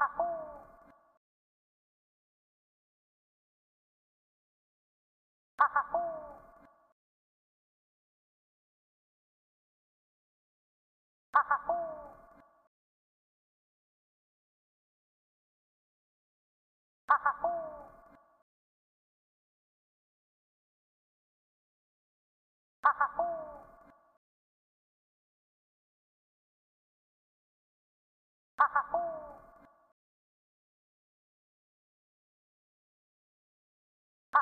Ha ha ha!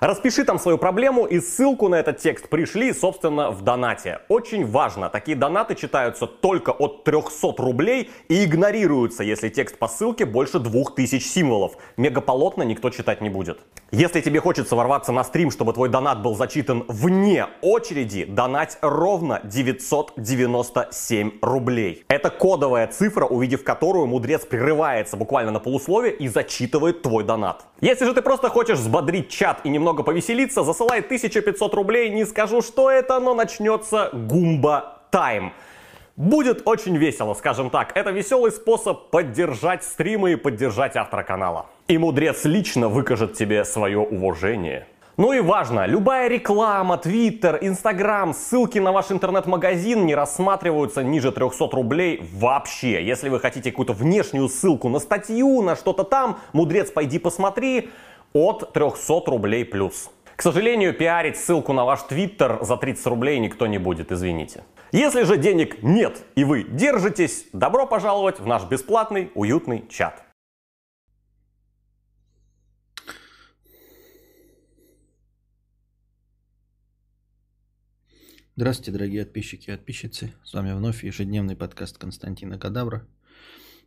Распиши там свою проблему и ссылку на этот текст пришли, собственно, в донате. Очень важно, такие донаты читаются только от 300 рублей и игнорируются, если текст по ссылке больше 2000 символов. Мегаполотно никто читать не будет. Если тебе хочется ворваться на стрим, чтобы твой донат был зачитан вне очереди, донать ровно 997 рублей. Это кодовая цифра, увидев которую мудрец прерывается буквально на полусловие и зачитывает твой донат. Если же ты просто хочешь взбодрить чат и немного повеселиться, засылай 1500 рублей, не скажу, что это, но начнется гумба тайм. Будет очень весело, скажем так. Это веселый способ поддержать стримы и поддержать автора канала. И мудрец лично выкажет тебе свое уважение. Ну и важно, любая реклама, твиттер, инстаграм, ссылки на ваш интернет-магазин не рассматриваются ниже 300 рублей вообще. Если вы хотите какую-то внешнюю ссылку на статью, на что-то там, мудрец, пойди посмотри, от 300 рублей плюс. К сожалению, пиарить ссылку на ваш твиттер за 30 рублей никто не будет, извините. Если же денег нет и вы держитесь, добро пожаловать в наш бесплатный уютный чат. Здравствуйте, дорогие подписчики и подписчицы. С вами вновь ежедневный подкаст Константина Кадавра.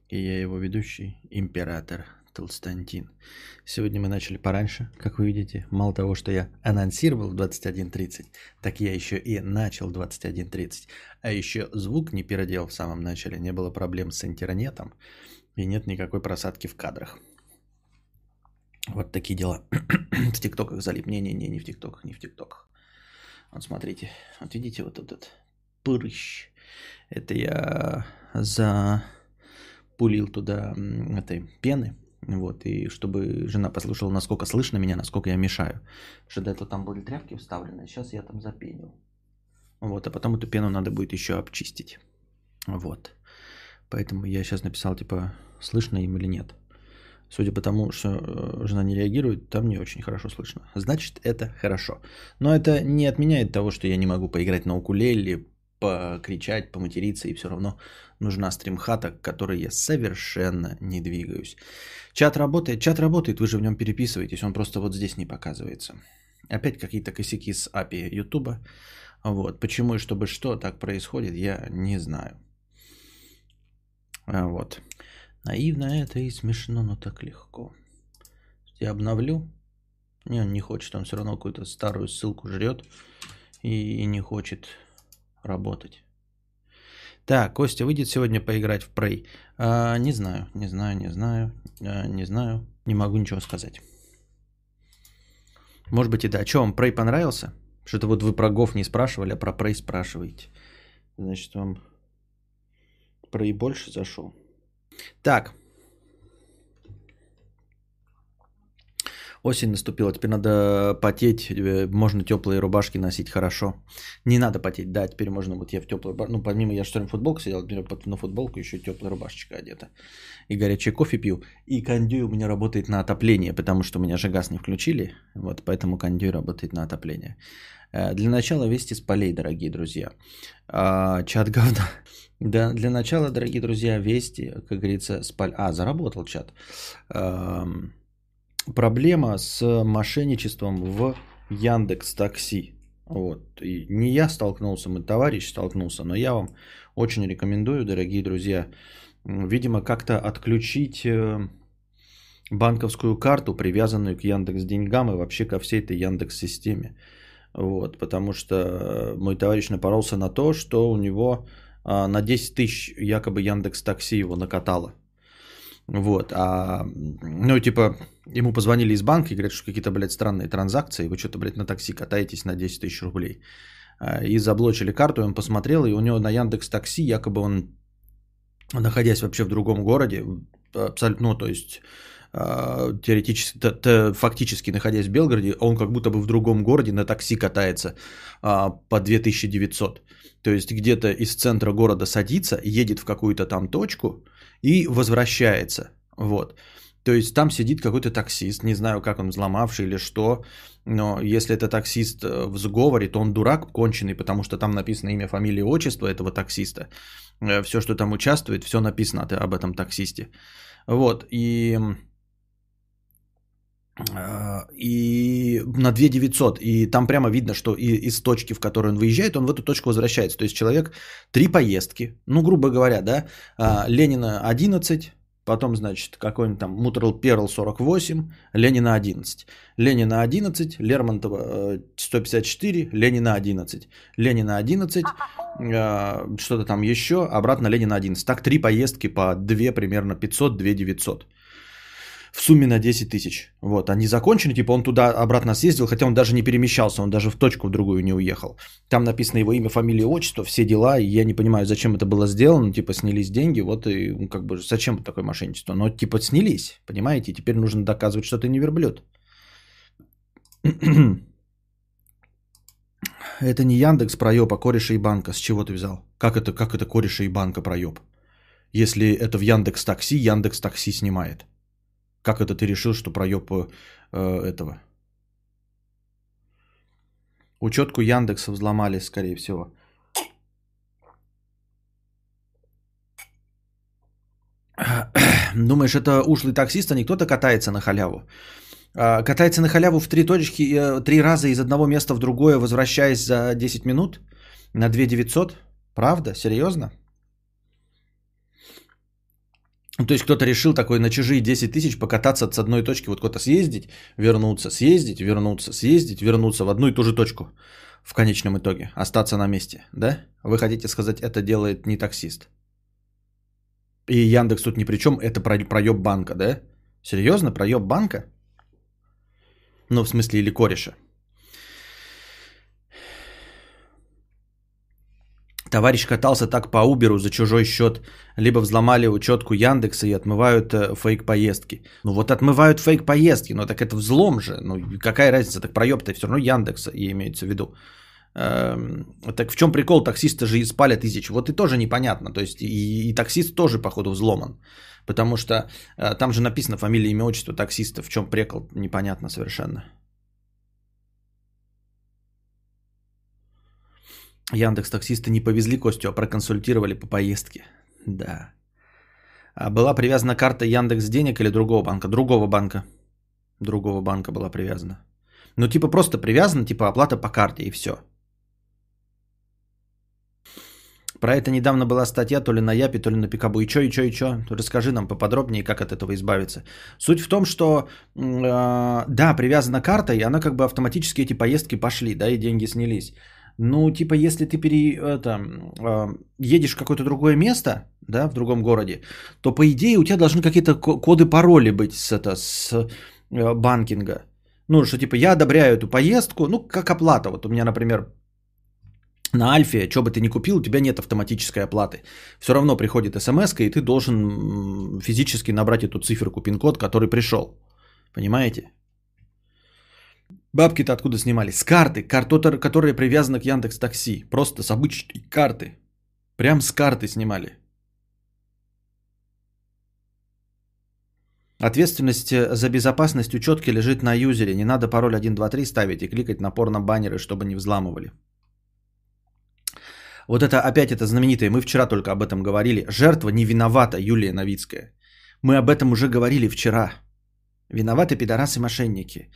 И я его ведущий, император Толстантин. Сегодня мы начали пораньше, как вы видите. Мало того, что я анонсировал в 21.30, так я еще и начал в 21.30. А еще звук не переделал в самом начале. Не было проблем с интернетом. И нет никакой просадки в кадрах. Вот такие дела. в тиктоках залип. Не-не-не, не в тиктоках, не в тиктоках. Вот смотрите. Вот видите вот этот прыщ. Это я запулил туда этой пены вот, и чтобы жена послушала, насколько слышно меня, насколько я мешаю. Что до этого там были тряпки вставлены, сейчас я там запенил. Вот, а потом эту пену надо будет еще обчистить. Вот. Поэтому я сейчас написал, типа, слышно им или нет. Судя по тому, что э, жена не реагирует, там не очень хорошо слышно. Значит, это хорошо. Но это не отменяет того, что я не могу поиграть на укулеле, покричать, поматериться, и все равно нужна стримхата, к которой я совершенно не двигаюсь. Чат работает, чат работает, вы же в нем переписываетесь, он просто вот здесь не показывается. Опять какие-то косяки с API YouTube. Вот. Почему и чтобы что так происходит, я не знаю. А вот. Наивно это и смешно, но так легко. Я обновлю. Не, он не хочет, он все равно какую-то старую ссылку жрет и не хочет работать. Так, Костя выйдет сегодня поиграть в Prey. А, не знаю, не знаю, не знаю, а, не знаю. Не могу ничего сказать. Может быть и да. Что, вам Prey понравился? Что-то вот вы про Гов не спрашивали, а про Prey спрашиваете. Значит, вам Prey больше зашел. Так, Осень наступила, теперь надо потеть, можно теплые рубашки носить хорошо. Не надо потеть, да, теперь можно, вот я в теплой рубашке, ну помимо я что футболку сидел, на футболку еще теплая рубашечка одета. И горячий кофе пью. И кондюй у меня работает на отопление, потому что у меня же газ не включили, вот поэтому кондюй работает на отопление. Э, для начала вести с полей, дорогие друзья. А, чат говна. Да, для начала, дорогие друзья, вести, как говорится, с полей. А, заработал чат проблема с мошенничеством в Яндекс Такси. Вот. И не я столкнулся, мой товарищ столкнулся, но я вам очень рекомендую, дорогие друзья, видимо, как-то отключить э, банковскую карту, привязанную к Яндекс деньгам и вообще ко всей этой Яндекс системе. Вот, потому что мой товарищ напоролся на то, что у него а, на 10 тысяч якобы Яндекс Такси его накатало. Вот, а, ну, типа, ему позвонили из банка и говорят, что какие-то, блядь, странные транзакции, вы что-то, блядь, на такси катаетесь на 10 тысяч рублей. А, и заблочили карту, и он посмотрел, и у него на Яндекс Такси якобы он, находясь вообще в другом городе, абсолютно, ну, то есть а, теоретически, т, т, фактически находясь в Белгороде, он как будто бы в другом городе на такси катается а, по 2900. То есть где-то из центра города садится, едет в какую-то там точку и возвращается. Вот. То есть там сидит какой-то таксист, не знаю, как он взломавший или что, но если это таксист э, в сговоре, то он дурак конченый, потому что там написано имя, фамилия, отчество этого таксиста. Э, все, что там участвует, все написано об этом таксисте. Вот, и и на 2 900, и там прямо видно, что из точки, в которую он выезжает, он в эту точку возвращается. То есть человек три поездки, ну, грубо говоря, да, а, Ленина 11, потом, значит, какой-нибудь там Мутерл Перл 48, Ленина 11. Ленина 11, Лермонтова 154, э, Ленина 11. Ленина 11, а, что-то там еще, обратно Ленина 11. Так три поездки по 2 примерно 500, 2 900 в сумме на 10 тысяч. Вот, они закончены, типа он туда обратно съездил, хотя он даже не перемещался, он даже в точку в другую не уехал. Там написано его имя, фамилия, отчество, все дела, и я не понимаю, зачем это было сделано, типа снялись деньги, вот и ну, как бы зачем такое мошенничество, но типа снялись, понимаете, теперь нужно доказывать, что ты не верблюд. Это не Яндекс проеб, а кореша и банка. С чего ты взял? Как это, как это кореша и банка проеб? Если это в Яндекс Такси, Яндекс Такси снимает. Как это ты решил, что проеб э, этого? Учетку Яндекса взломали, скорее всего. Думаешь, это ушлый таксист, а не кто-то катается на халяву? А, катается на халяву в три точки, э, три раза из одного места в другое, возвращаясь за 10 минут на 2 900? Правда? Серьезно? То есть кто-то решил такой на чужие 10 тысяч покататься с одной точки, вот куда-то съездить, вернуться, съездить, вернуться, съездить, вернуться в одну и ту же точку в конечном итоге, остаться на месте, да? Вы хотите сказать, это делает не таксист? И Яндекс тут ни при чем, это проеб банка, да? Серьезно, проеб банка? Ну, в смысле, или кореша. Товарищ катался так по Уберу за чужой счет, либо взломали учетку Яндекса и отмывают э, фейк поездки. Ну вот отмывают фейк поездки, но так это взлом же. Ну какая разница, так проеб-то все равно Яндекса, и имеется в виду. Эм, так в чем прикол? Таксисты же испали тысяч. Вот и тоже непонятно. То есть и, и таксист тоже, походу, взломан. Потому что э, там же написано фамилия, имя, отчество таксиста. В чем прикол? Непонятно совершенно. Яндекс таксисты не повезли Костю, а проконсультировали по поездке. Да. А была привязана карта Яндекс денег или другого банка? Другого банка. Другого банка была привязана. Ну, типа просто привязана, типа оплата по карте и все. Про это недавно была статья то ли на Япе, то ли на Пикабу. И чё, и чё, и чё? Расскажи нам поподробнее, как от этого избавиться. Суть в том, что э, да, привязана карта, и она как бы автоматически эти поездки пошли, да, и деньги снялись. Ну, типа, если ты пере, это, э, едешь в какое-то другое место, да, в другом городе, то, по идее, у тебя должны какие-то коды пароли быть с, это, с э, банкинга. Ну, что типа, я одобряю эту поездку, ну, как оплата. Вот у меня, например, на Альфе, что бы ты ни купил, у тебя нет автоматической оплаты. Все равно приходит смс и ты должен физически набрать эту циферку, пин-код, который пришел. Понимаете? Бабки-то откуда снимали? С карты, карта, которая привязана к Яндекс Такси. Просто с обычной карты. Прям с карты снимали. Ответственность э, за безопасность учетки лежит на юзере. Не надо пароль 123 ставить и кликать на порно-баннеры, чтобы не взламывали. Вот это опять это знаменитое, мы вчера только об этом говорили. Жертва не виновата, Юлия Новицкая. Мы об этом уже говорили вчера. Виноваты пидорасы-мошенники.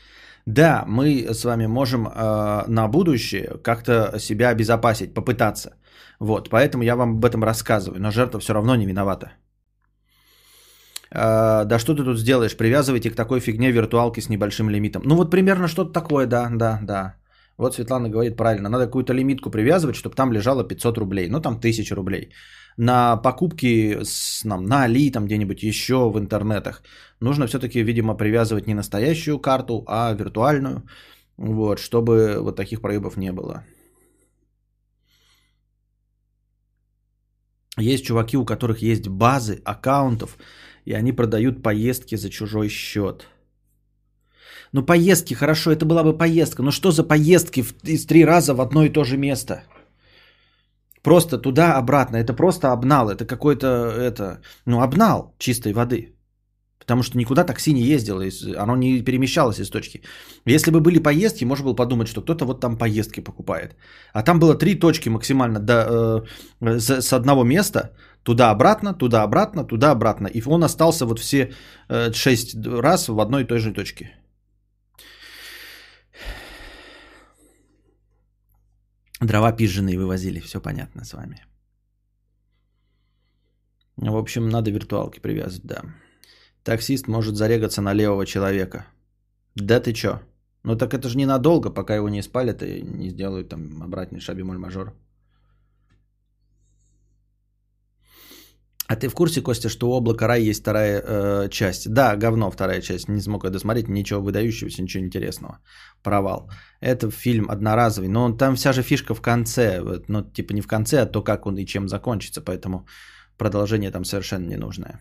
Да, мы с вами можем э, на будущее как-то себя обезопасить, попытаться. Вот, поэтому я вам об этом рассказываю, но жертва все равно не виновата. Э, да что ты тут сделаешь? Привязывайте к такой фигне виртуалки с небольшим лимитом. Ну вот примерно что-то такое, да, да, да. Вот Светлана говорит правильно, надо какую-то лимитку привязывать, чтобы там лежало 500 рублей, ну там 1000 рублей. На покупки с, нам, на Али, там где-нибудь еще в интернетах, нужно все-таки, видимо, привязывать не настоящую карту, а виртуальную, вот, чтобы вот таких проебов не было. Есть чуваки, у которых есть базы аккаунтов, и они продают поездки за чужой счет. Ну, поездки, хорошо, это была бы поездка. Но что за поездки в, из три раза в одно и то же место? Просто туда-обратно. Это просто обнал. Это какой-то, это, ну, обнал чистой воды. Потому что никуда такси не ездило, оно не перемещалось из точки. Если бы были поездки, можно было подумать, что кто-то вот там поездки покупает. А там было три точки максимально до, э, с, с одного места, туда-обратно, туда-обратно, туда-обратно. И он остался вот все э, шесть раз в одной и той же точке. Дрова пиженые вывозили, все понятно с вами. В общем, надо виртуалки привязывать, да. Таксист может зарегаться на левого человека. Да ты чё? Ну так это же ненадолго, пока его не спалят и не сделают там обратный шабимоль мажор. А ты в курсе, Костя, что у облака рай есть вторая э, часть? Да, говно вторая часть. Не смог я досмотреть, ничего выдающегося, ничего интересного. Провал. Это фильм одноразовый, но там вся же фишка в конце. Ну, типа не в конце, а то, как он и чем закончится. Поэтому продолжение там совершенно ненужное.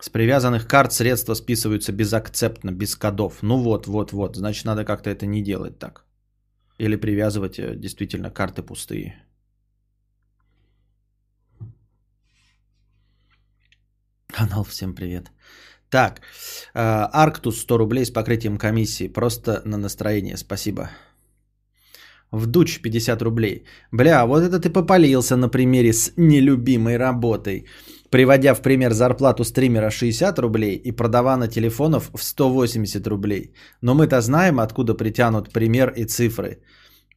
С привязанных карт средства списываются безакцептно, без кодов. Ну вот, вот, вот. Значит, надо как-то это не делать так. Или привязывать э, действительно карты пустые. Канал, всем привет. Так, э, Арктус 100 рублей с покрытием комиссии. Просто на настроение, спасибо. В дуч 50 рублей. Бля, вот это ты попалился на примере с нелюбимой работой приводя в пример зарплату стримера 60 рублей и продавана телефонов в 180 рублей. Но мы-то знаем, откуда притянут пример и цифры.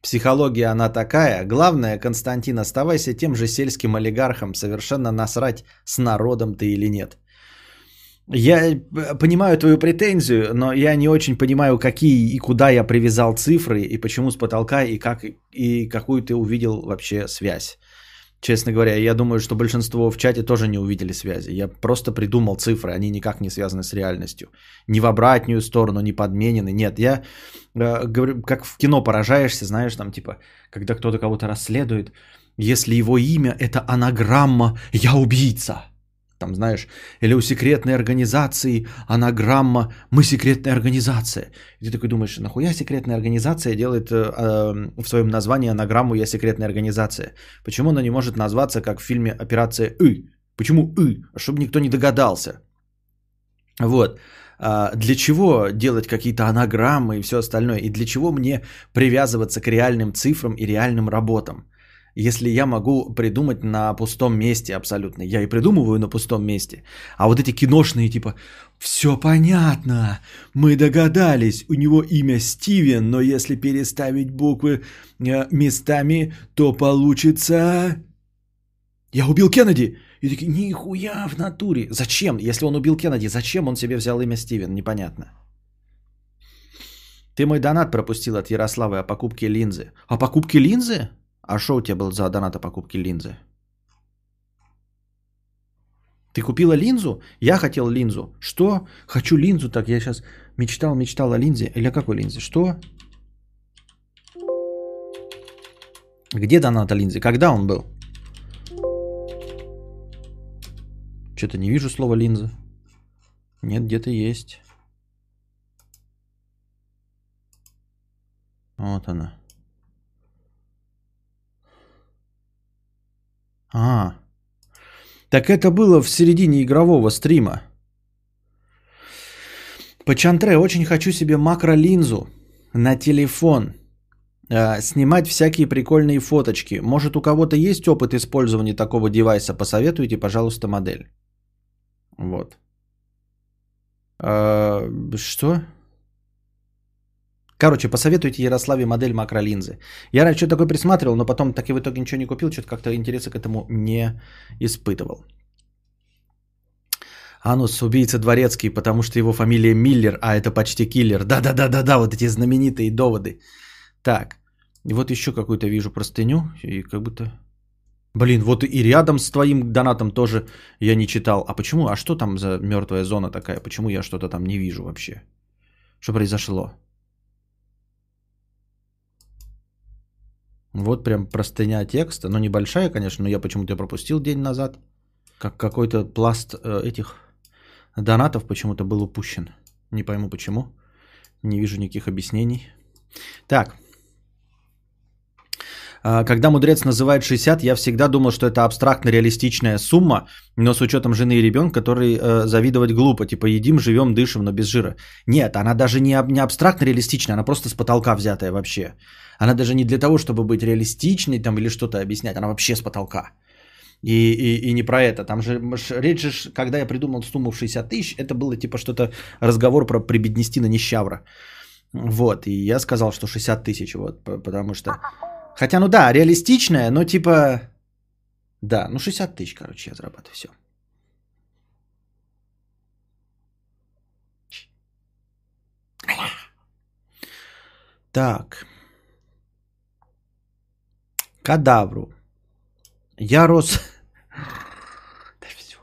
Психология она такая. Главное, Константин, оставайся тем же сельским олигархом, совершенно насрать, с народом ты или нет. Я э, понимаю твою претензию, но я не очень понимаю, какие и куда я привязал цифры, и почему с потолка, и как и какую ты увидел вообще связь. Честно говоря, я думаю, что большинство в чате тоже не увидели связи. Я просто придумал цифры, они никак не связаны с реальностью. Ни в обратную сторону, ни подменены. Нет, я э, говорю, как в кино поражаешься, знаешь, там типа, когда кто-то кого-то расследует, если его имя это анаграмма «Я убийца», там, знаешь, или у секретной организации анаграмма «Мы секретная организация». И ты такой думаешь, нахуя секретная организация делает э, э, в своем названии анаграмму «Я секретная организация»? Почему она не может назваться, как в фильме «Операция И»? Почему И? Чтобы никто не догадался. Вот. А для чего делать какие-то анаграммы и все остальное? И для чего мне привязываться к реальным цифрам и реальным работам? Если я могу придумать на пустом месте абсолютно. Я и придумываю на пустом месте. А вот эти киношные типа «Все понятно, мы догадались, у него имя Стивен, но если переставить буквы э, местами, то получится...» «Я убил Кеннеди!» И такие «Нихуя в натуре!» Зачем? Если он убил Кеннеди, зачем он себе взял имя Стивен? Непонятно. Ты мой донат пропустил от Ярославы о покупке линзы. О покупке линзы? А что у тебя был за доната покупки линзы? Ты купила линзу? Я хотел линзу. Что? Хочу линзу. Так, я сейчас мечтал, мечтал о линзе. Или о какой линзе? Что? Где доната линзы? Когда он был? Что-то не вижу слова линза. Нет, где-то есть. Вот она. А, так это было в середине игрового стрима. По Чантре очень хочу себе макролинзу на телефон. Э, снимать всякие прикольные фоточки. Может у кого-то есть опыт использования такого девайса? Посоветуйте, пожалуйста, модель. Вот. Э, что? Короче, посоветуйте Ярославе модель макролинзы. Я раньше что такое присматривал, но потом так и в итоге ничего не купил, что-то как-то интереса к этому не испытывал. Анус убийца дворецкий, потому что его фамилия Миллер, а это почти киллер. Да-да-да-да-да, вот эти знаменитые доводы. Так, и вот еще какую-то вижу простыню, и как будто... Блин, вот и рядом с твоим донатом тоже я не читал. А почему? А что там за мертвая зона такая? Почему я что-то там не вижу вообще? Что произошло? Вот прям простыня текста. Ну, небольшая, конечно, но я почему-то пропустил день назад. Как какой-то пласт э, этих донатов почему-то был упущен. Не пойму почему. Не вижу никаких объяснений. Так. А, когда мудрец называет 60, я всегда думал, что это абстрактно-реалистичная сумма, но с учетом жены и ребенка, который э, завидовать глупо. Типа едим, живем, дышим, но без жира. Нет, она даже не, не абстрактно-реалистичная, она просто с потолка взятая вообще. Она даже не для того, чтобы быть реалистичной там, или что-то объяснять, она вообще с потолка. И, и, и не про это. Там же речь же, когда я придумал сумму в 60 тысяч, это было типа что-то разговор про прибеднести на нищавра. Вот, и я сказал, что 60 тысяч, вот, потому что... Хотя, ну да, реалистичная, но типа... Да, ну 60 тысяч, короче, я зарабатываю, все. Так. Кадавру. Я рос... Да все.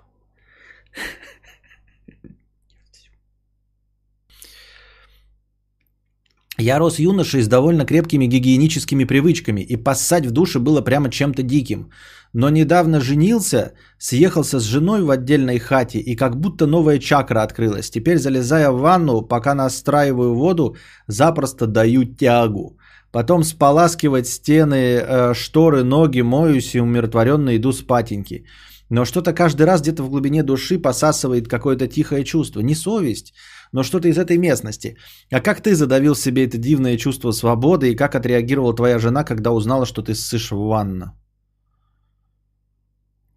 Я рос юношей с довольно крепкими гигиеническими привычками, и поссать в душе было прямо чем-то диким. Но недавно женился, съехался с женой в отдельной хате, и как будто новая чакра открылась. Теперь, залезая в ванну, пока настраиваю воду, запросто даю тягу. Потом споласкивать стены, э, шторы, ноги, моюсь и умиротворенно иду спатеньки. Но что-то каждый раз где-то в глубине души посасывает какое-то тихое чувство. Не совесть, но что-то из этой местности. А как ты задавил себе это дивное чувство свободы и как отреагировала твоя жена, когда узнала, что ты ссышь в ванну?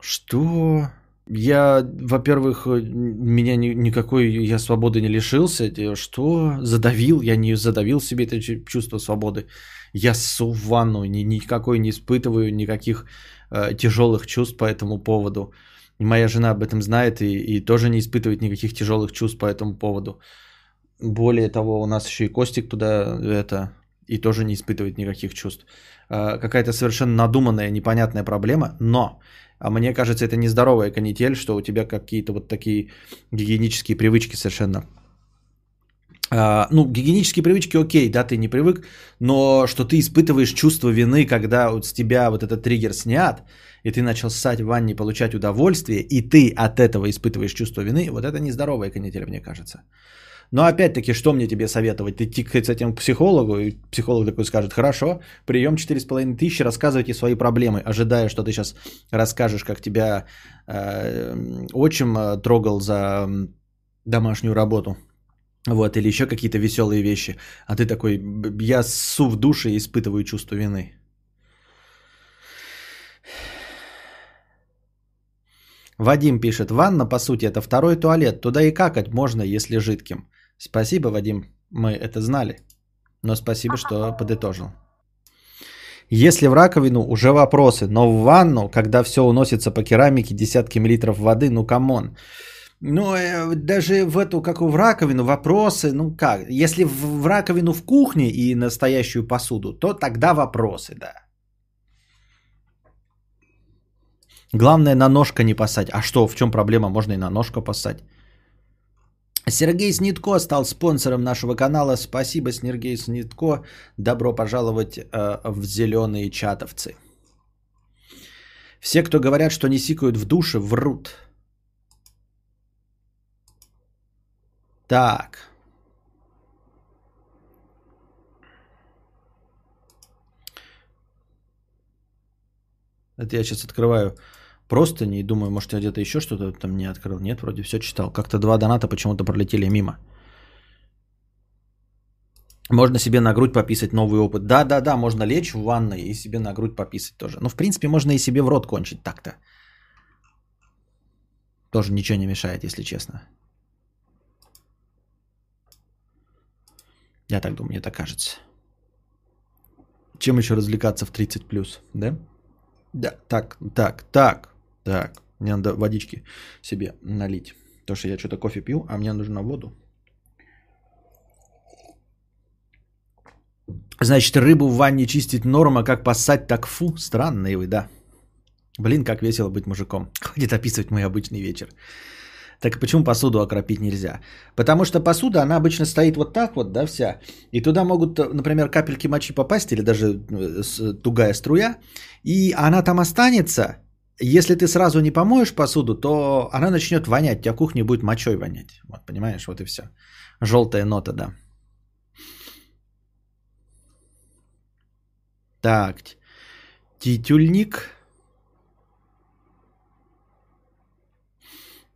Что? Я, во-первых, э, меня ни, никакой, я свободы не лишился. Что? Задавил? Я не задавил себе это чувство свободы. Я ссу в ванну, ни, никакой не испытываю никаких э, тяжелых чувств по этому поводу. Моя жена об этом знает и, и тоже не испытывает никаких тяжелых чувств по этому поводу. Более того, у нас еще и Костик туда это и тоже не испытывает никаких чувств. Э, какая-то совершенно надуманная, непонятная проблема, но а мне кажется, это нездоровая канитель, что у тебя какие-то вот такие гигиенические привычки совершенно. А, ну, гигиенические привычки окей, да, ты не привык, но что ты испытываешь чувство вины, когда вот с тебя вот этот триггер снят, и ты начал ссать в ванне, получать удовольствие, и ты от этого испытываешь чувство вины, вот это нездоровая канитель, мне кажется. Но опять-таки, что мне тебе советовать? Идти с этим к психологу, и психолог такой скажет, хорошо, прием 4,5 тысячи, рассказывайте свои проблемы, ожидая, что ты сейчас расскажешь, как тебя э, отчим э, трогал за домашнюю работу. Вот, или еще какие-то веселые вещи. А ты такой, я су в душе и испытываю чувство вины. Вадим пишет, ванна, по сути, это второй туалет. Туда и какать можно, если жидким. Спасибо, Вадим, мы это знали. Но спасибо, что подытожил. Если в раковину, уже вопросы. Но в ванну, когда все уносится по керамике, десятки миллилитров воды, ну come on. Ну, э, даже в эту, как в раковину, вопросы, ну как? Если в, в раковину в кухне и настоящую посуду, то тогда вопросы, да. Главное на ножка не поссать. А что, в чем проблема? Можно и на ножка поссать. Сергей Снитко стал спонсором нашего канала. Спасибо, Сергей Снитко. Добро пожаловать э, в зеленые чатовцы. Все, кто говорят, что не сикают в душе, врут. Так. Это я сейчас открываю просто не думаю, может, я где-то еще что-то там не открыл. Нет, вроде все читал. Как-то два доната почему-то пролетели мимо. Можно себе на грудь пописать новый опыт. Да, да, да, можно лечь в ванной и себе на грудь пописать тоже. Но, в принципе, можно и себе в рот кончить так-то. Тоже ничего не мешает, если честно. Я так думаю, мне так кажется. Чем еще развлекаться в 30+, да? Да, так, так, так. Так, мне надо водички себе налить. То, что я что-то кофе пью, а мне нужна воду. Значит, рыбу в ванне чистить норма, как поссать, так фу. Странные вы, да. Блин, как весело быть мужиком. Хватит описывать мой обычный вечер. Так почему посуду окропить нельзя? Потому что посуда, она обычно стоит вот так вот, да, вся. И туда могут, например, капельки мочи попасть или даже э, тугая струя. И она там останется. Если ты сразу не помоешь посуду, то она начнет вонять. У тебя кухня будет мочой вонять. Вот, понимаешь, вот и все. Желтая нота, да. Так. Титюльник.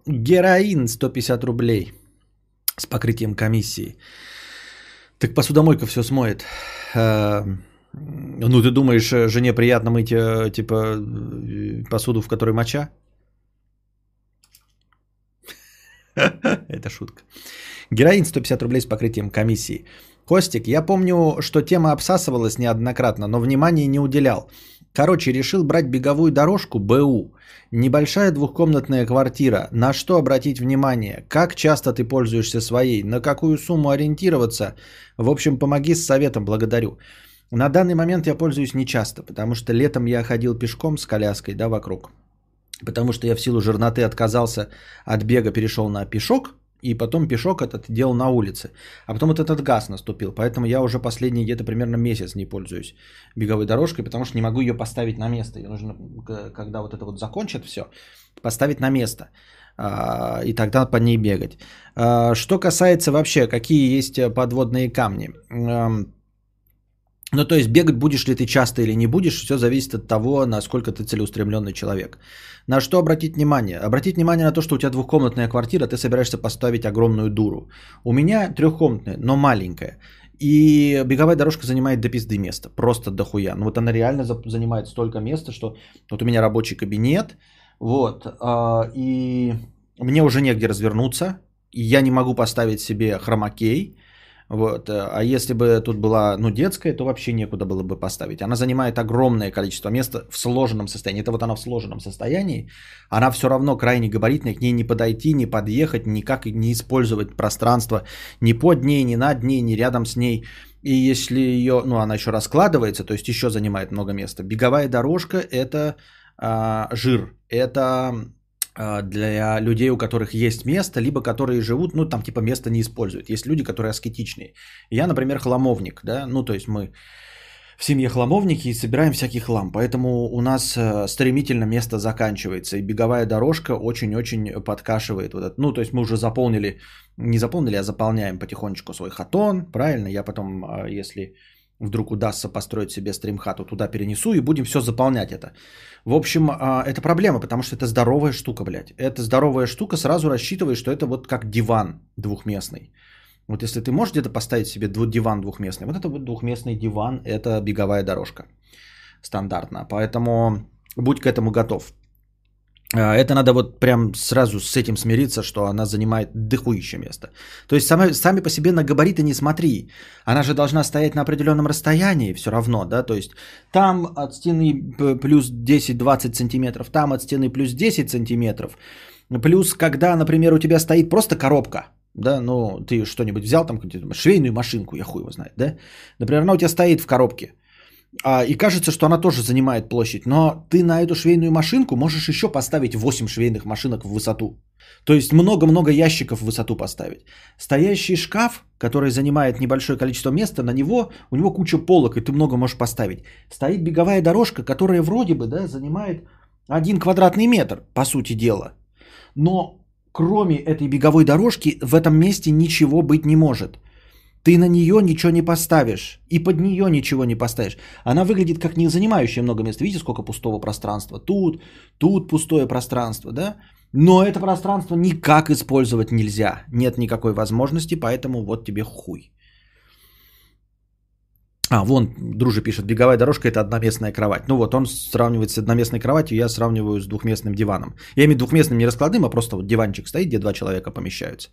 Героин 150 рублей с покрытием комиссии. Так посудомойка все смоет. Ну, ты думаешь, жене приятно мыть, э, типа, э, посуду, в которой моча? Это шутка. Героин 150 рублей с покрытием комиссии. Костик, я помню, что тема обсасывалась неоднократно, но внимания не уделял. Короче, решил брать беговую дорожку БУ. Небольшая двухкомнатная квартира. На что обратить внимание? Как часто ты пользуешься своей? На какую сумму ориентироваться? В общем, помоги с советом, благодарю. На данный момент я пользуюсь нечасто, потому что летом я ходил пешком с коляской, да, вокруг. Потому что я в силу жирноты отказался от бега, перешел на пешок, и потом пешок этот делал на улице. А потом вот этот газ наступил. Поэтому я уже последний где-то примерно месяц не пользуюсь беговой дорожкой, потому что не могу ее поставить на место. Ее нужно, когда вот это вот закончит все, поставить на место. А, и тогда по ней бегать. А, что касается вообще, какие есть подводные камни. Ну, то есть бегать будешь ли ты часто или не будешь, все зависит от того, насколько ты целеустремленный человек. На что обратить внимание? Обратить внимание на то, что у тебя двухкомнатная квартира, ты собираешься поставить огромную дуру. У меня трехкомнатная, но маленькая. И беговая дорожка занимает до пизды места, просто дохуя. Ну вот она реально занимает столько места, что вот у меня рабочий кабинет, вот, а, и мне уже негде развернуться, и я не могу поставить себе хромакей, вот. Э, а если бы тут была ну, детская, то вообще некуда было бы поставить. Она занимает огромное количество места в сложенном состоянии. Это вот она в сложенном состоянии. Она все равно крайне габаритная, к ней не подойти, не подъехать, никак не использовать пространство ни под ней, ни над ней, ни рядом с ней. И если ее, ну она еще раскладывается, то есть еще занимает много места. Беговая дорожка это а, жир, это для людей, у которых есть место, либо которые живут, ну, там типа место не используют. Есть люди, которые аскетичные. Я, например, хламовник, да, ну, то есть мы в семье хламовники и собираем всякий хлам. Поэтому у нас э, стремительно место заканчивается. И беговая дорожка очень-очень подкашивает. Вот это. Ну, то есть мы уже заполнили, не заполнили, а заполняем потихонечку свой хатон. Правильно, я потом, а, если вдруг удастся построить себе стримхату, туда перенесу и будем все заполнять это. В общем, а, это проблема, потому что это здоровая штука, блядь. Это здоровая штука, сразу рассчитывай, что это вот как диван двухместный. Вот если ты можешь где-то поставить себе диван двухместный, вот это вот двухместный диван, это беговая дорожка стандартно. Поэтому будь к этому готов. А, это надо вот прям сразу с этим смириться, что она занимает дохуище место. То есть сами, сами по себе на габариты не смотри. Она же должна стоять на определенном расстоянии все равно, да, то есть там от стены плюс 10-20 сантиметров, там от стены плюс 10 сантиметров. Плюс, когда, например, у тебя стоит просто коробка, да, ну, ты что-нибудь взял, там, швейную машинку, я хуй его знает, да, например, она у тебя стоит в коробке – а, и кажется, что она тоже занимает площадь. Но ты на эту швейную машинку можешь еще поставить 8 швейных машинок в высоту. То есть много-много ящиков в высоту поставить. Стоящий шкаф, который занимает небольшое количество места, на него, у него куча полок, и ты много можешь поставить. Стоит беговая дорожка, которая вроде бы да, занимает один квадратный метр, по сути дела. Но кроме этой беговой дорожки в этом месте ничего быть не может. Ты на нее ничего не поставишь. И под нее ничего не поставишь. Она выглядит как не занимающая много места. Видите, сколько пустого пространства? Тут, тут пустое пространство, да? Но это пространство никак использовать нельзя. Нет никакой возможности, поэтому вот тебе хуй. А, вон, друже пишет, беговая дорожка это одноместная кровать. Ну вот, он сравнивает с одноместной кроватью, я сравниваю с двухместным диваном. Я имею двухместным не раскладным, а просто вот диванчик стоит, где два человека помещаются.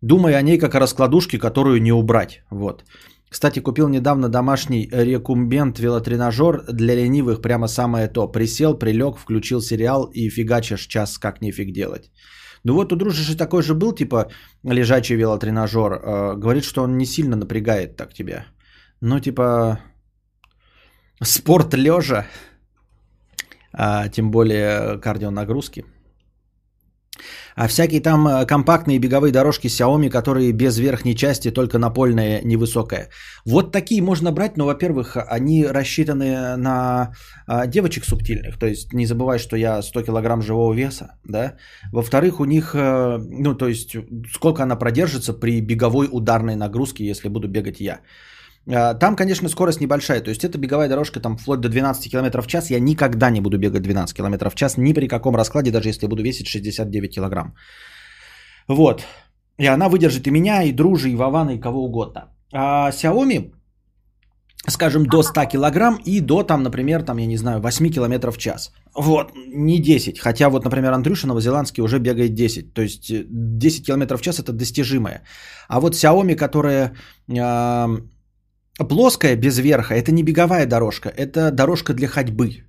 Думай о ней как о раскладушке, которую не убрать. Вот. Кстати, купил недавно домашний рекумбент велотренажер для ленивых, прямо самое то. Присел, прилег, включил сериал и фигачишь час как нифиг делать. Ну вот у дружиши такой же был, типа лежачий велотренажер. Э, говорит, что он не сильно напрягает так тебя. Ну типа спорт лежа, а тем более кардионагрузки. А всякие там э, компактные беговые дорожки Xiaomi, которые без верхней части, только напольная, невысокая. Вот такие можно брать, но, во-первых, они рассчитаны на а, девочек субтильных. То есть не забывай, что я 100 килограмм живого веса. Да? Во-вторых, у них, э, ну то есть сколько она продержится при беговой ударной нагрузке, если буду бегать я. А, там, конечно, скорость небольшая. То есть это беговая дорожка там вплоть до 12 км в час. Я никогда не буду бегать 12 км в час ни при каком раскладе, даже если буду весить 69 кг. Вот. И она выдержит и меня, и дружи, и Вована, и кого угодно. А Xiaomi, скажем, до 100 кг и до, там, например, там, я не знаю, 8 км в час. Вот, не 10. Хотя вот, например, Андрюша новозеландский уже бегает 10. То есть 10 км в час это достижимое. А вот Xiaomi, которая Плоская без верха это не беговая дорожка, это дорожка для ходьбы.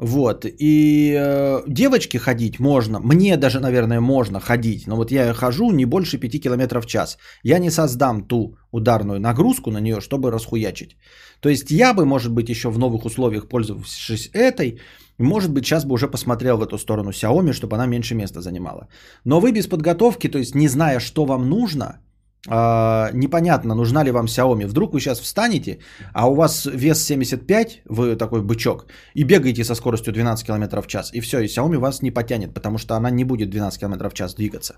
Вот. И э, девочке ходить можно, мне даже, наверное, можно ходить, но вот я хожу не больше 5 км в час. Я не создам ту ударную нагрузку на нее, чтобы расхуячить. То есть я бы, может быть, еще в новых условиях, пользовавшись этой, может быть, сейчас бы уже посмотрел в эту сторону Xiaomi, чтобы она меньше места занимала. Но вы без подготовки, то есть не зная, что вам нужно, Uh, непонятно, нужна ли вам Xiaomi. Вдруг вы сейчас встанете, а у вас вес 75, вы такой бычок, и бегаете со скоростью 12 км в час, и все, и Xiaomi вас не потянет, потому что она не будет 12 км в час двигаться.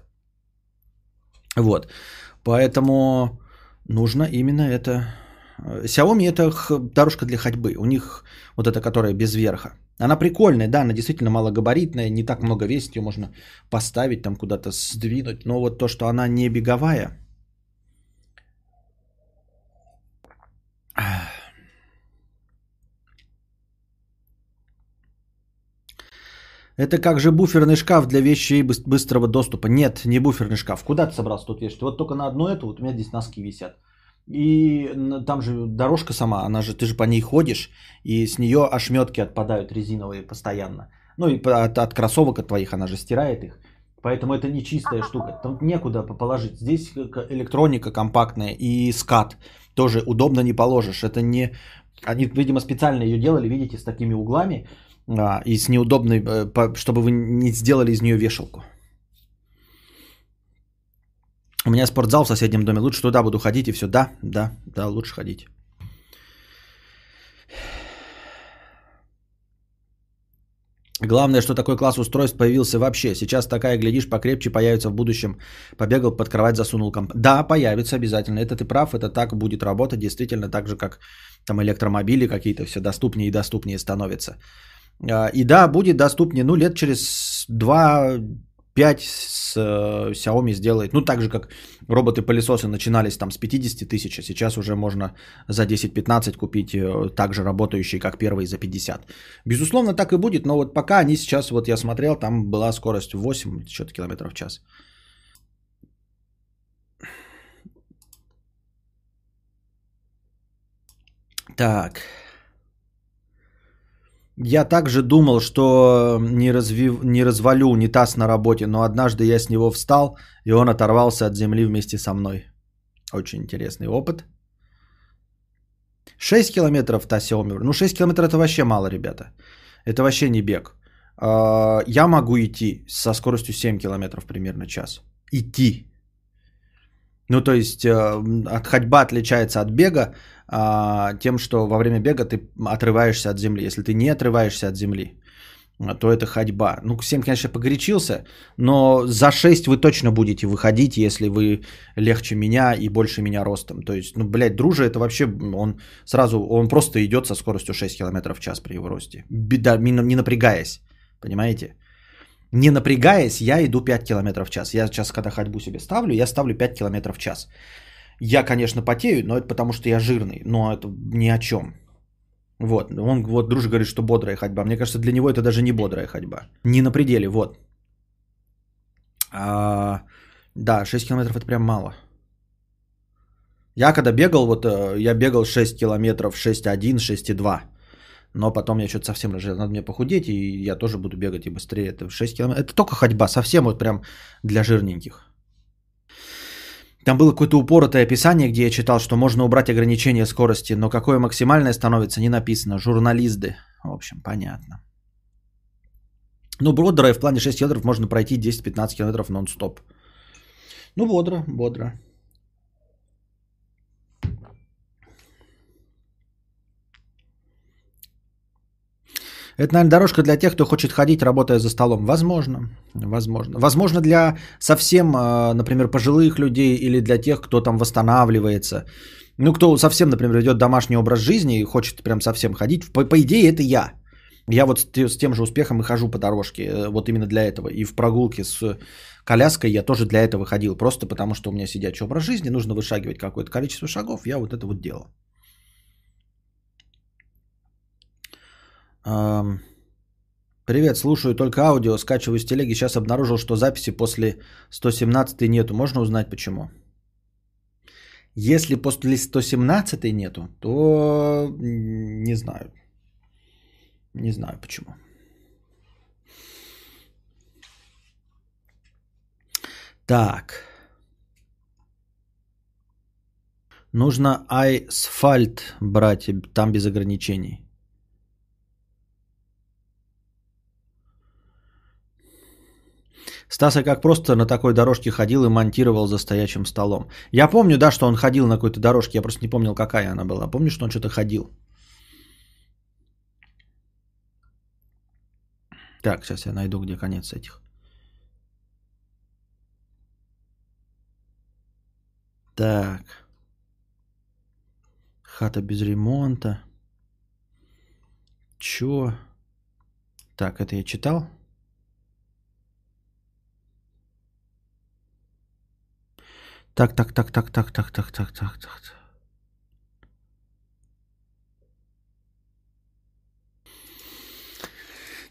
Вот, поэтому нужно именно это... Xiaomi это дорожка для ходьбы, у них вот эта, которая без верха. Она прикольная, да, она действительно малогабаритная, не так много весит, ее можно поставить, там куда-то сдвинуть, но вот то, что она не беговая, Это как же буферный шкаф для вещей быстрого доступа. Нет, не буферный шкаф. Куда ты собрался тут вешать? Вот только на одно это, вот у меня здесь носки висят. И там же дорожка сама, она же, ты же по ней ходишь, и с нее ошметки отпадают резиновые постоянно. Ну и от, от кроссовок от твоих она же стирает их. Поэтому это не чистая штука. Там некуда положить. Здесь электроника компактная и скат. Тоже удобно не положишь. Это не... Они, видимо, специально ее делали, видите, с такими углами а, и с неудобной, э, чтобы вы не сделали из нее вешалку. У меня спортзал в соседнем доме. Лучше туда буду ходить и все. Да, да, да, лучше ходить. Главное, что такой класс устройств появился вообще. Сейчас такая, глядишь, покрепче появится в будущем. Побегал под кровать, засунул комп. Да, появится обязательно. Это ты прав, это так будет работать. Действительно, так же, как там электромобили какие-то все доступнее и доступнее становятся. А, и да, будет доступнее, ну, лет через 2-5 с э, Xiaomi сделает. Ну, так же, как роботы-пылесосы начинались там с 50 тысяч, а сейчас уже можно за 10-15 купить э, также работающие, как первые, за 50. Безусловно, так и будет, но вот пока они сейчас, вот я смотрел, там была скорость 8 что-то километров в час. Так. Я также думал, что не, развив... не развалю унитаз на работе, но однажды я с него встал, и он оторвался от земли вместе со мной. Очень интересный опыт. 6 километров Тася. Ну, 6 километров это вообще мало, ребята. Это вообще не бег. А, я могу идти со скоростью 7 километров примерно час. Идти. Ну, то есть, э, от ходьба отличается от бега а, тем, что во время бега ты отрываешься от земли. Если ты не отрываешься от земли, то это ходьба. Ну, 7, конечно, погорячился, но за 6 вы точно будете выходить, если вы легче меня и больше меня ростом. То есть, ну, блядь, дружа, это вообще, он сразу, он просто идет со скоростью 6 км в час при его росте. Беда, не напрягаясь, понимаете? Не напрягаясь, я иду 5 км в час. Я сейчас, когда ходьбу себе ставлю, я ставлю 5 км в час. Я, конечно, потею, но это потому, что я жирный. Но это ни о чем. Вот, он вот дружи говорит, что бодрая ходьба. Мне кажется, для него это даже не бодрая ходьба. Не на пределе, вот. А, да, 6 километров это прям мало. Я когда бегал, вот э, я бегал 6 километров 6.1, 6.2. Но потом я что-то совсем разжирел. Надо мне похудеть, и я тоже буду бегать и быстрее. Это 6 километров. Это только ходьба, совсем вот прям для жирненьких. Там было какое-то упоротое описание, где я читал, что можно убрать ограничение скорости, но какое максимальное становится, не написано. Журналисты. В общем, понятно. Ну, бодро в плане 6 километров можно пройти 10-15 километров нон-стоп. Ну, бодро, бодро. Это, наверное, дорожка для тех, кто хочет ходить, работая за столом. Возможно, возможно. Возможно, для совсем, а, например, пожилых людей или для тех, кто там восстанавливается. Ну, кто совсем, например, ведет домашний образ жизни и хочет прям совсем ходить. По, по идее, это я. Я вот с тем же успехом и хожу по дорожке, э, вот именно для этого. И в прогулке с коляской я тоже для этого ходил, просто потому что у меня сидячий образ жизни, нужно вышагивать какое-то количество шагов, я вот это вот делал. Привет, слушаю только аудио, скачиваю с телеги. Сейчас обнаружил, что записи после 117 нету. Можно узнать почему? Если после 117 нету, то не знаю. Не знаю почему. Так. Нужно асфальт брать, там без ограничений. Стаса как просто на такой дорожке ходил и монтировал за стоячим столом. Я помню, да, что он ходил на какой-то дорожке, я просто не помнил, какая она была. Помню, что он что-то ходил. Так, сейчас я найду, где конец этих. Так. Хата без ремонта. Чё? Так, это я читал? Так, так, так, так, так, так, так, так, так, так.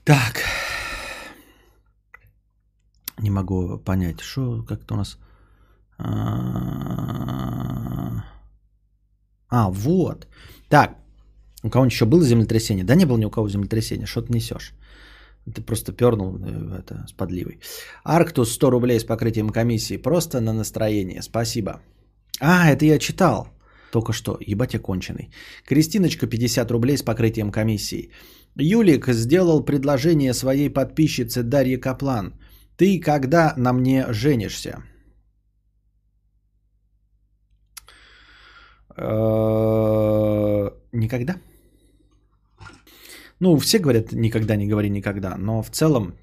Так. Не могу понять, что как-то у нас... А, а, вот. Так. У кого-нибудь еще было землетрясение? Да не было ни у кого землетрясения. Что ты несешь? Ты просто пернул э, это, с подливой. Арктус 100 рублей с покрытием комиссии. Просто на настроение. Спасибо. А, это я читал. Только что. Ебать я конченый. Кристиночка 50 рублей с покрытием комиссии. Юлик сделал предложение своей подписчице Дарье Каплан. Ты когда на мне женишься? Э, никогда. Ну, все говорят, никогда не говори никогда, но в целом,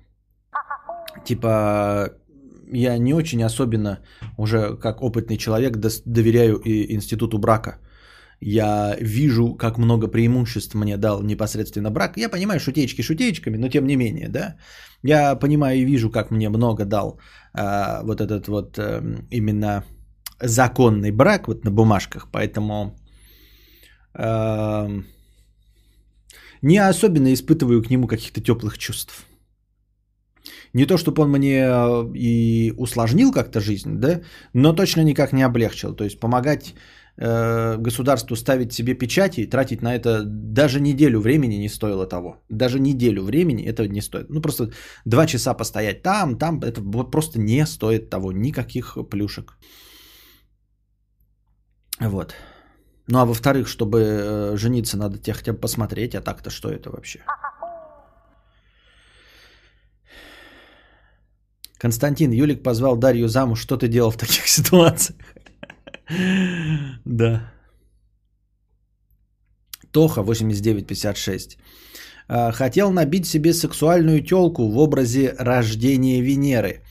типа, я не очень особенно уже как опытный человек доверяю и институту брака. Я вижу, как много преимуществ мне дал непосредственно брак. Я понимаю, шутечки шутечками, но тем не менее, да. Я понимаю и вижу, как мне много дал э, вот этот вот э, именно законный брак вот на бумажках, поэтому э, не особенно испытываю к нему каких-то теплых чувств. Не то, чтобы он мне э, и усложнил как-то жизнь, да, но точно никак не облегчил. То есть помогать э, государству ставить себе печати и тратить на это даже неделю времени не стоило того. Даже неделю времени это не стоит. Ну просто два часа постоять там, там, это просто не стоит того. Никаких плюшек. Вот. Ну а во-вторых, чтобы э, жениться, надо тебя хотя бы посмотреть, а так-то что это вообще? Константин Юлик позвал Дарью замуж. Что ты делал в таких ситуациях? Да. Тоха 8956. А, хотел набить себе сексуальную телку в образе рождения Венеры.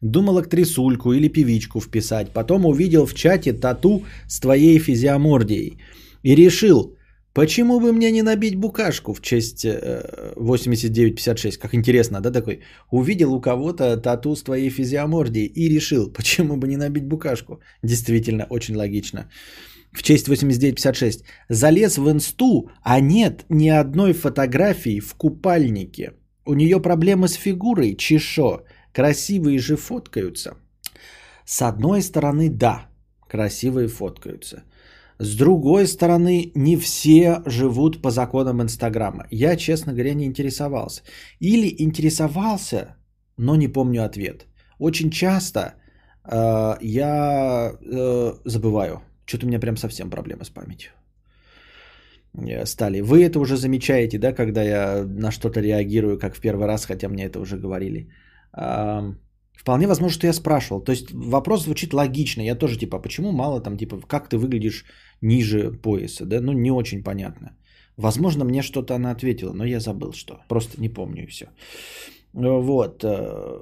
Думал актрисульку или певичку вписать. Потом увидел в чате тату с твоей физиомордией. И решил, почему бы мне не набить букашку в честь 8956. Э, как интересно, да, такой. Увидел у кого-то тату с твоей физиомордией и решил, почему бы не набить букашку. Действительно, очень логично. В честь 8956. Залез в инсту, а нет ни одной фотографии в купальнике. У нее проблемы с фигурой, чешо. Красивые же фоткаются. С одной стороны, да, красивые фоткаются. С другой стороны, не все живут по законам Инстаграма. Я, честно говоря, не интересовался. Или интересовался, но не помню ответ. Очень часто э, я э, забываю. Что-то у меня прям совсем проблема с памятью. Э, стали. Вы это уже замечаете, да, когда я на что-то реагирую, как в первый раз, хотя мне это уже говорили. Вполне возможно, что я спрашивал. То есть вопрос звучит логично. Я тоже типа, почему мало там, типа, как ты выглядишь ниже пояса, да? Ну, не очень понятно. Возможно, мне что-то она ответила, но я забыл, что. Просто не помню и все. Вот. Э,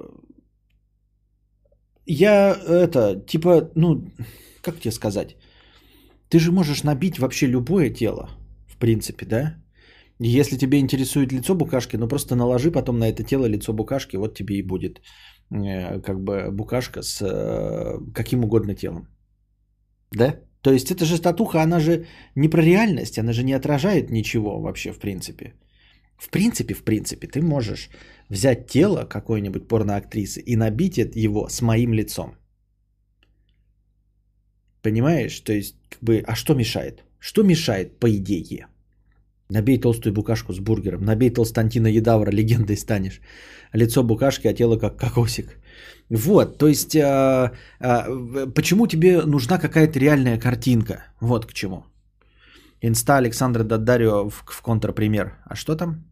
я это, типа, ну, как тебе сказать? Ты же можешь набить вообще любое тело, в принципе, да? Если тебе интересует лицо букашки, ну просто наложи потом на это тело лицо букашки, вот тебе и будет э, как бы букашка с э, каким угодно телом. Да? То есть эта же статуха, она же не про реальность, она же не отражает ничего вообще в принципе. В принципе, в принципе, ты можешь взять тело какой-нибудь порноактрисы и набить его с моим лицом. Понимаешь? То есть, как бы, а что мешает? Что мешает, по идее? Набей толстую букашку с бургером. Набей толстантина едавра, легендой станешь. Лицо букашки, а тело как кокосик. Вот, то есть, а, а, почему тебе нужна какая-то реальная картинка? Вот к чему. Инста Александра Дадарио в, в контрпример. А что там?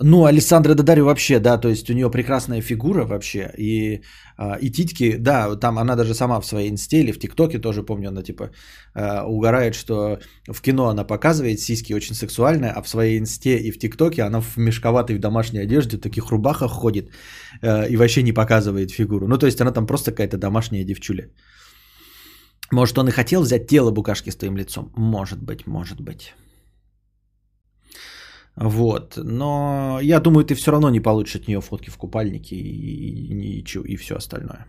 Ну, Александра Дадарио вообще, да, то есть у нее прекрасная фигура вообще, и, а, и титьки, да, там она даже сама в своей инсте или в ТикТоке тоже, помню, она типа а, угорает, что в кино она показывает сиськи очень сексуальные, а в своей инсте и в ТикТоке она в мешковатой в домашней одежде, в таких рубахах ходит а, и вообще не показывает фигуру. Ну, то есть она там просто какая-то домашняя девчуля. Может, он и хотел взять тело букашки с твоим лицом? Может быть, может быть. Вот. Но я думаю, ты все равно не получишь от нее фотки в купальнике и, и, и, и все остальное.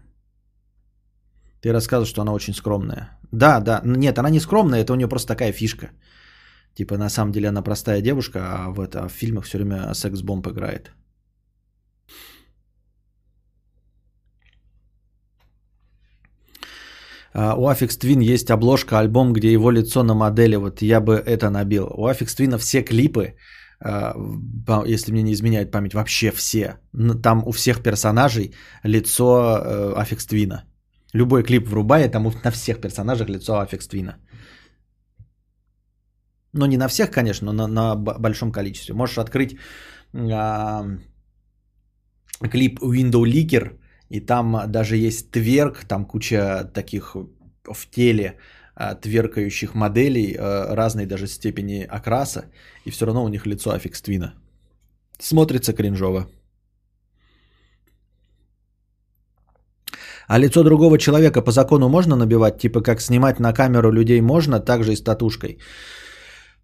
Ты рассказываешь, что она очень скромная. Да, да. Нет, она не скромная, это у нее просто такая фишка. Типа, на самом деле она простая девушка, а в, это, в фильмах все время секс-бомб играет. А, у Aphex Twin есть обложка, альбом, где его лицо на модели. Вот я бы это набил. У Aphex Twin все клипы, если мне не изменяет память, вообще все. Там у всех персонажей лицо э, Aphex Twin'а. Любой клип врубает, там на всех персонажах лицо Aphex Twin'а. Ну, не на всех, конечно, но на, на большом количестве. Можешь открыть а, клип Window Leaker, и там даже есть тверк, там куча таких в теле тверкающих моделей а, разной даже степени окраса, и все равно у них лицо аффикс твина. Смотрится кринжово. А лицо другого человека по закону можно набивать? Типа как снимать на камеру людей можно, также и с татушкой.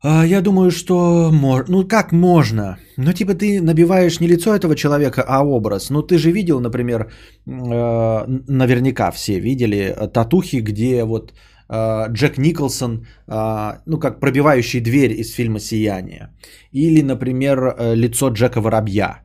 А, я думаю, что можно. Ну как можно? Ну типа ты набиваешь не лицо этого человека, а образ. Ну ты же видел, например, э, наверняка все видели татухи, где вот Э, Джек Николсон, э, ну как пробивающий дверь из фильма «Сияние». Или, например, э, лицо Джека Воробья.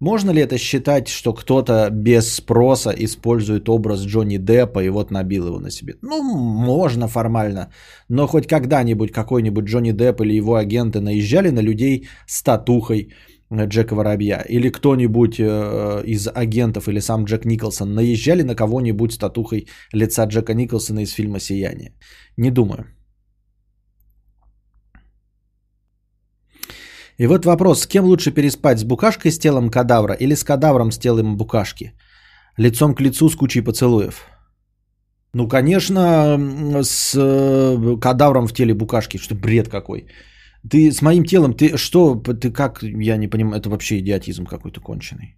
Можно ли это считать, что кто-то без спроса использует образ Джонни Деппа и вот набил его на себе? Ну, можно формально, но хоть когда-нибудь какой-нибудь Джонни Депп или его агенты наезжали на людей с татухой, Джека Воробья, или кто-нибудь э, из агентов, или сам Джек Николсон наезжали на кого-нибудь с татухой лица Джека Николсона из фильма «Сияние». Не думаю. И вот вопрос, с кем лучше переспать, с букашкой с телом кадавра или с кадавром с телом букашки? Лицом к лицу с кучей поцелуев. Ну, конечно, с э, кадавром в теле букашки, что бред какой. Ты с моим телом, ты что, ты как, я не понимаю, это вообще идиотизм какой-то конченый.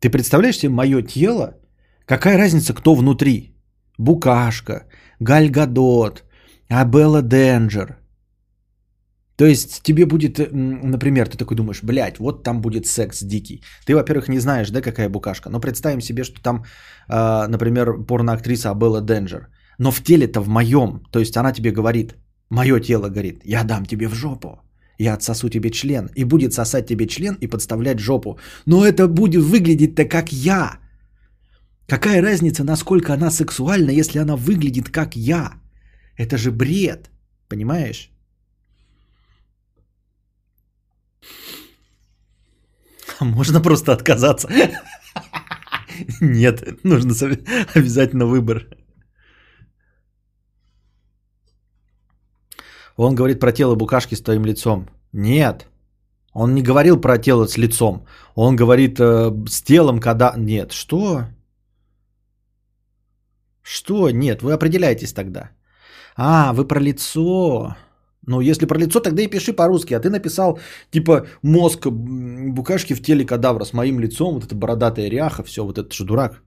Ты представляешь себе мое тело? Какая разница, кто внутри? Букашка, Гальгадот, Абелла Денджер. То есть тебе будет, например, ты такой думаешь, блядь, вот там будет секс дикий. Ты, во-первых, не знаешь, да, какая букашка. Но представим себе, что там, э, например, порноактриса Абелла Денджер. Но в теле-то в моем. То есть она тебе говорит, Мое тело говорит, я дам тебе в жопу. Я отсосу тебе член. И будет сосать тебе член и подставлять жопу. Но это будет выглядеть-то как я. Какая разница, насколько она сексуальна, если она выглядит как я? Это же бред, понимаешь? Можно просто отказаться. Нет, нужно обязательно выбор. Он говорит про тело букашки с твоим лицом. Нет, он не говорил про тело с лицом. Он говорит э, с телом, когда... Нет, что? Что? Нет, вы определяетесь тогда. А, вы про лицо. Ну, если про лицо, тогда и пиши по-русски. А ты написал, типа, мозг букашки в теле кадавра с моим лицом, вот это бородатая ряха, все, вот это же дурак.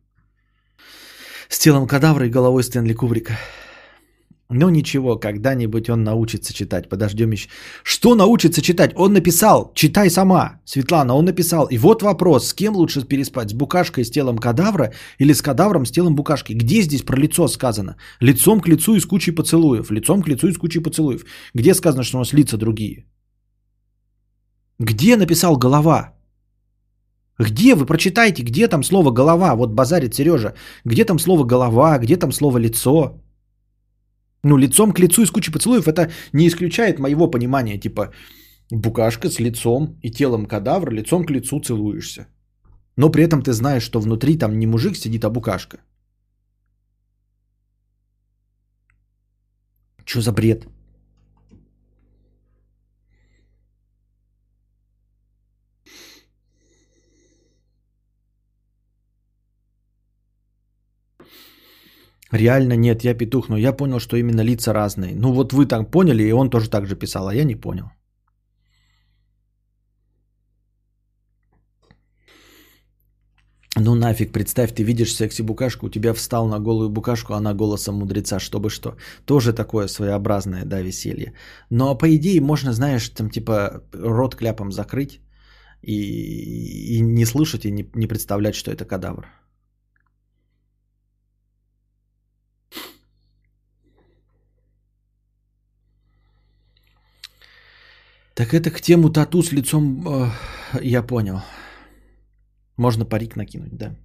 С телом кадавра и головой Стэнли Кубрика. Ну ничего, когда-нибудь он научится читать. Подождем еще. Что научится читать? Он написал, читай сама, Светлана, он написал. И вот вопрос, с кем лучше переспать? С букашкой с телом кадавра или с кадавром с телом букашки? Где здесь про лицо сказано? Лицом к лицу и с кучей поцелуев. Лицом к лицу и с кучей поцелуев. Где сказано, что у нас лица другие? Где написал голова? Где вы прочитайте, где там слово голова? Вот базарит Сережа. Где там слово голова, где там слово лицо? Ну, лицом к лицу из кучи поцелуев это не исключает моего понимания, типа букашка с лицом и телом кадавра, лицом к лицу целуешься. Но при этом ты знаешь, что внутри там не мужик сидит, а букашка. Что за бред? Реально нет, я петух, но я понял, что именно лица разные. Ну вот вы так поняли, и он тоже так же писал, а я не понял. Ну нафиг, представь, ты видишь секси-букашку, у тебя встал на голую букашку, она голосом мудреца, чтобы что. Тоже такое своеобразное, да, веселье. Но по идее можно, знаешь, там типа рот кляпом закрыть и, и не слышать, и не, не представлять, что это кадавр. Так это к тему тату с лицом, э, я понял. Можно парик накинуть, да.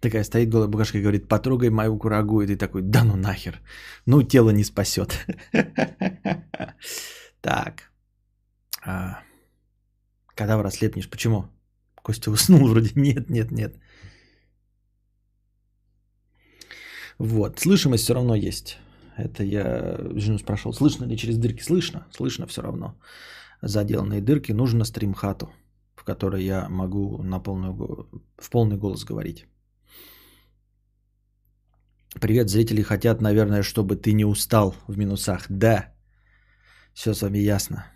Такая стоит голая букашка и говорит, потрогай мою курагу. И ты такой, да ну нахер. Ну, тело не спасет. Так. А, Кадавр ослепнешь. Почему? Костя уснул вроде. Нет, нет, нет. Вот, слышимость все равно есть. Это я жену спрашивал, слышно ли через дырки? Слышно, слышно все равно. Заделанные дырки нужно стримхату, в которой я могу на полную, в полный голос говорить. Привет, зрители хотят, наверное, чтобы ты не устал в минусах. Да, все с вами ясно.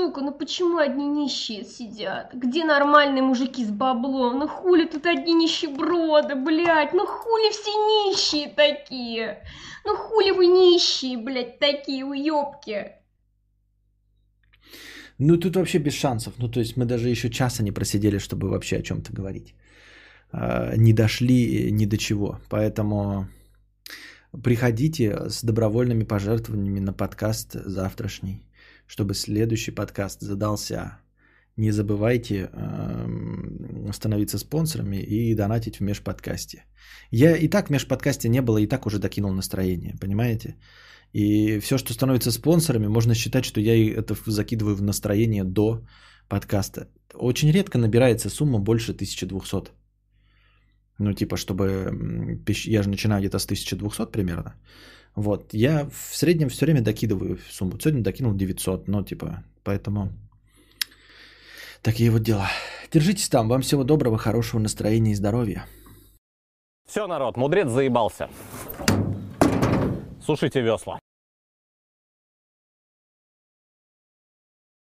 Сука, ну почему одни нищие сидят? Где нормальные мужики с баблом? Ну хули тут одни нищеброды, блядь? Ну хули все нищие такие? Ну хули вы нищие, блядь, такие уёбки? Ну тут вообще без шансов. Ну то есть мы даже еще часа не просидели, чтобы вообще о чем-то говорить. А, не дошли ни до чего. Поэтому приходите с добровольными пожертвованиями на подкаст завтрашний чтобы следующий подкаст задался. Не забывайте э, становиться спонсорами и донатить в межподкасте. Я и так в межподкасте не было, и так уже докинул настроение, понимаете? И все, что становится спонсорами, можно считать, что я это закидываю в настроение до подкаста. Очень редко набирается сумма больше 1200. Ну, типа, чтобы... Я же начинаю где-то с 1200 примерно. Вот, я в среднем все время докидываю сумму. Сегодня докинул 900, но типа, поэтому такие вот дела. Держитесь там, вам всего доброго, хорошего настроения и здоровья. Все, народ, мудрец заебался. Сушите весла.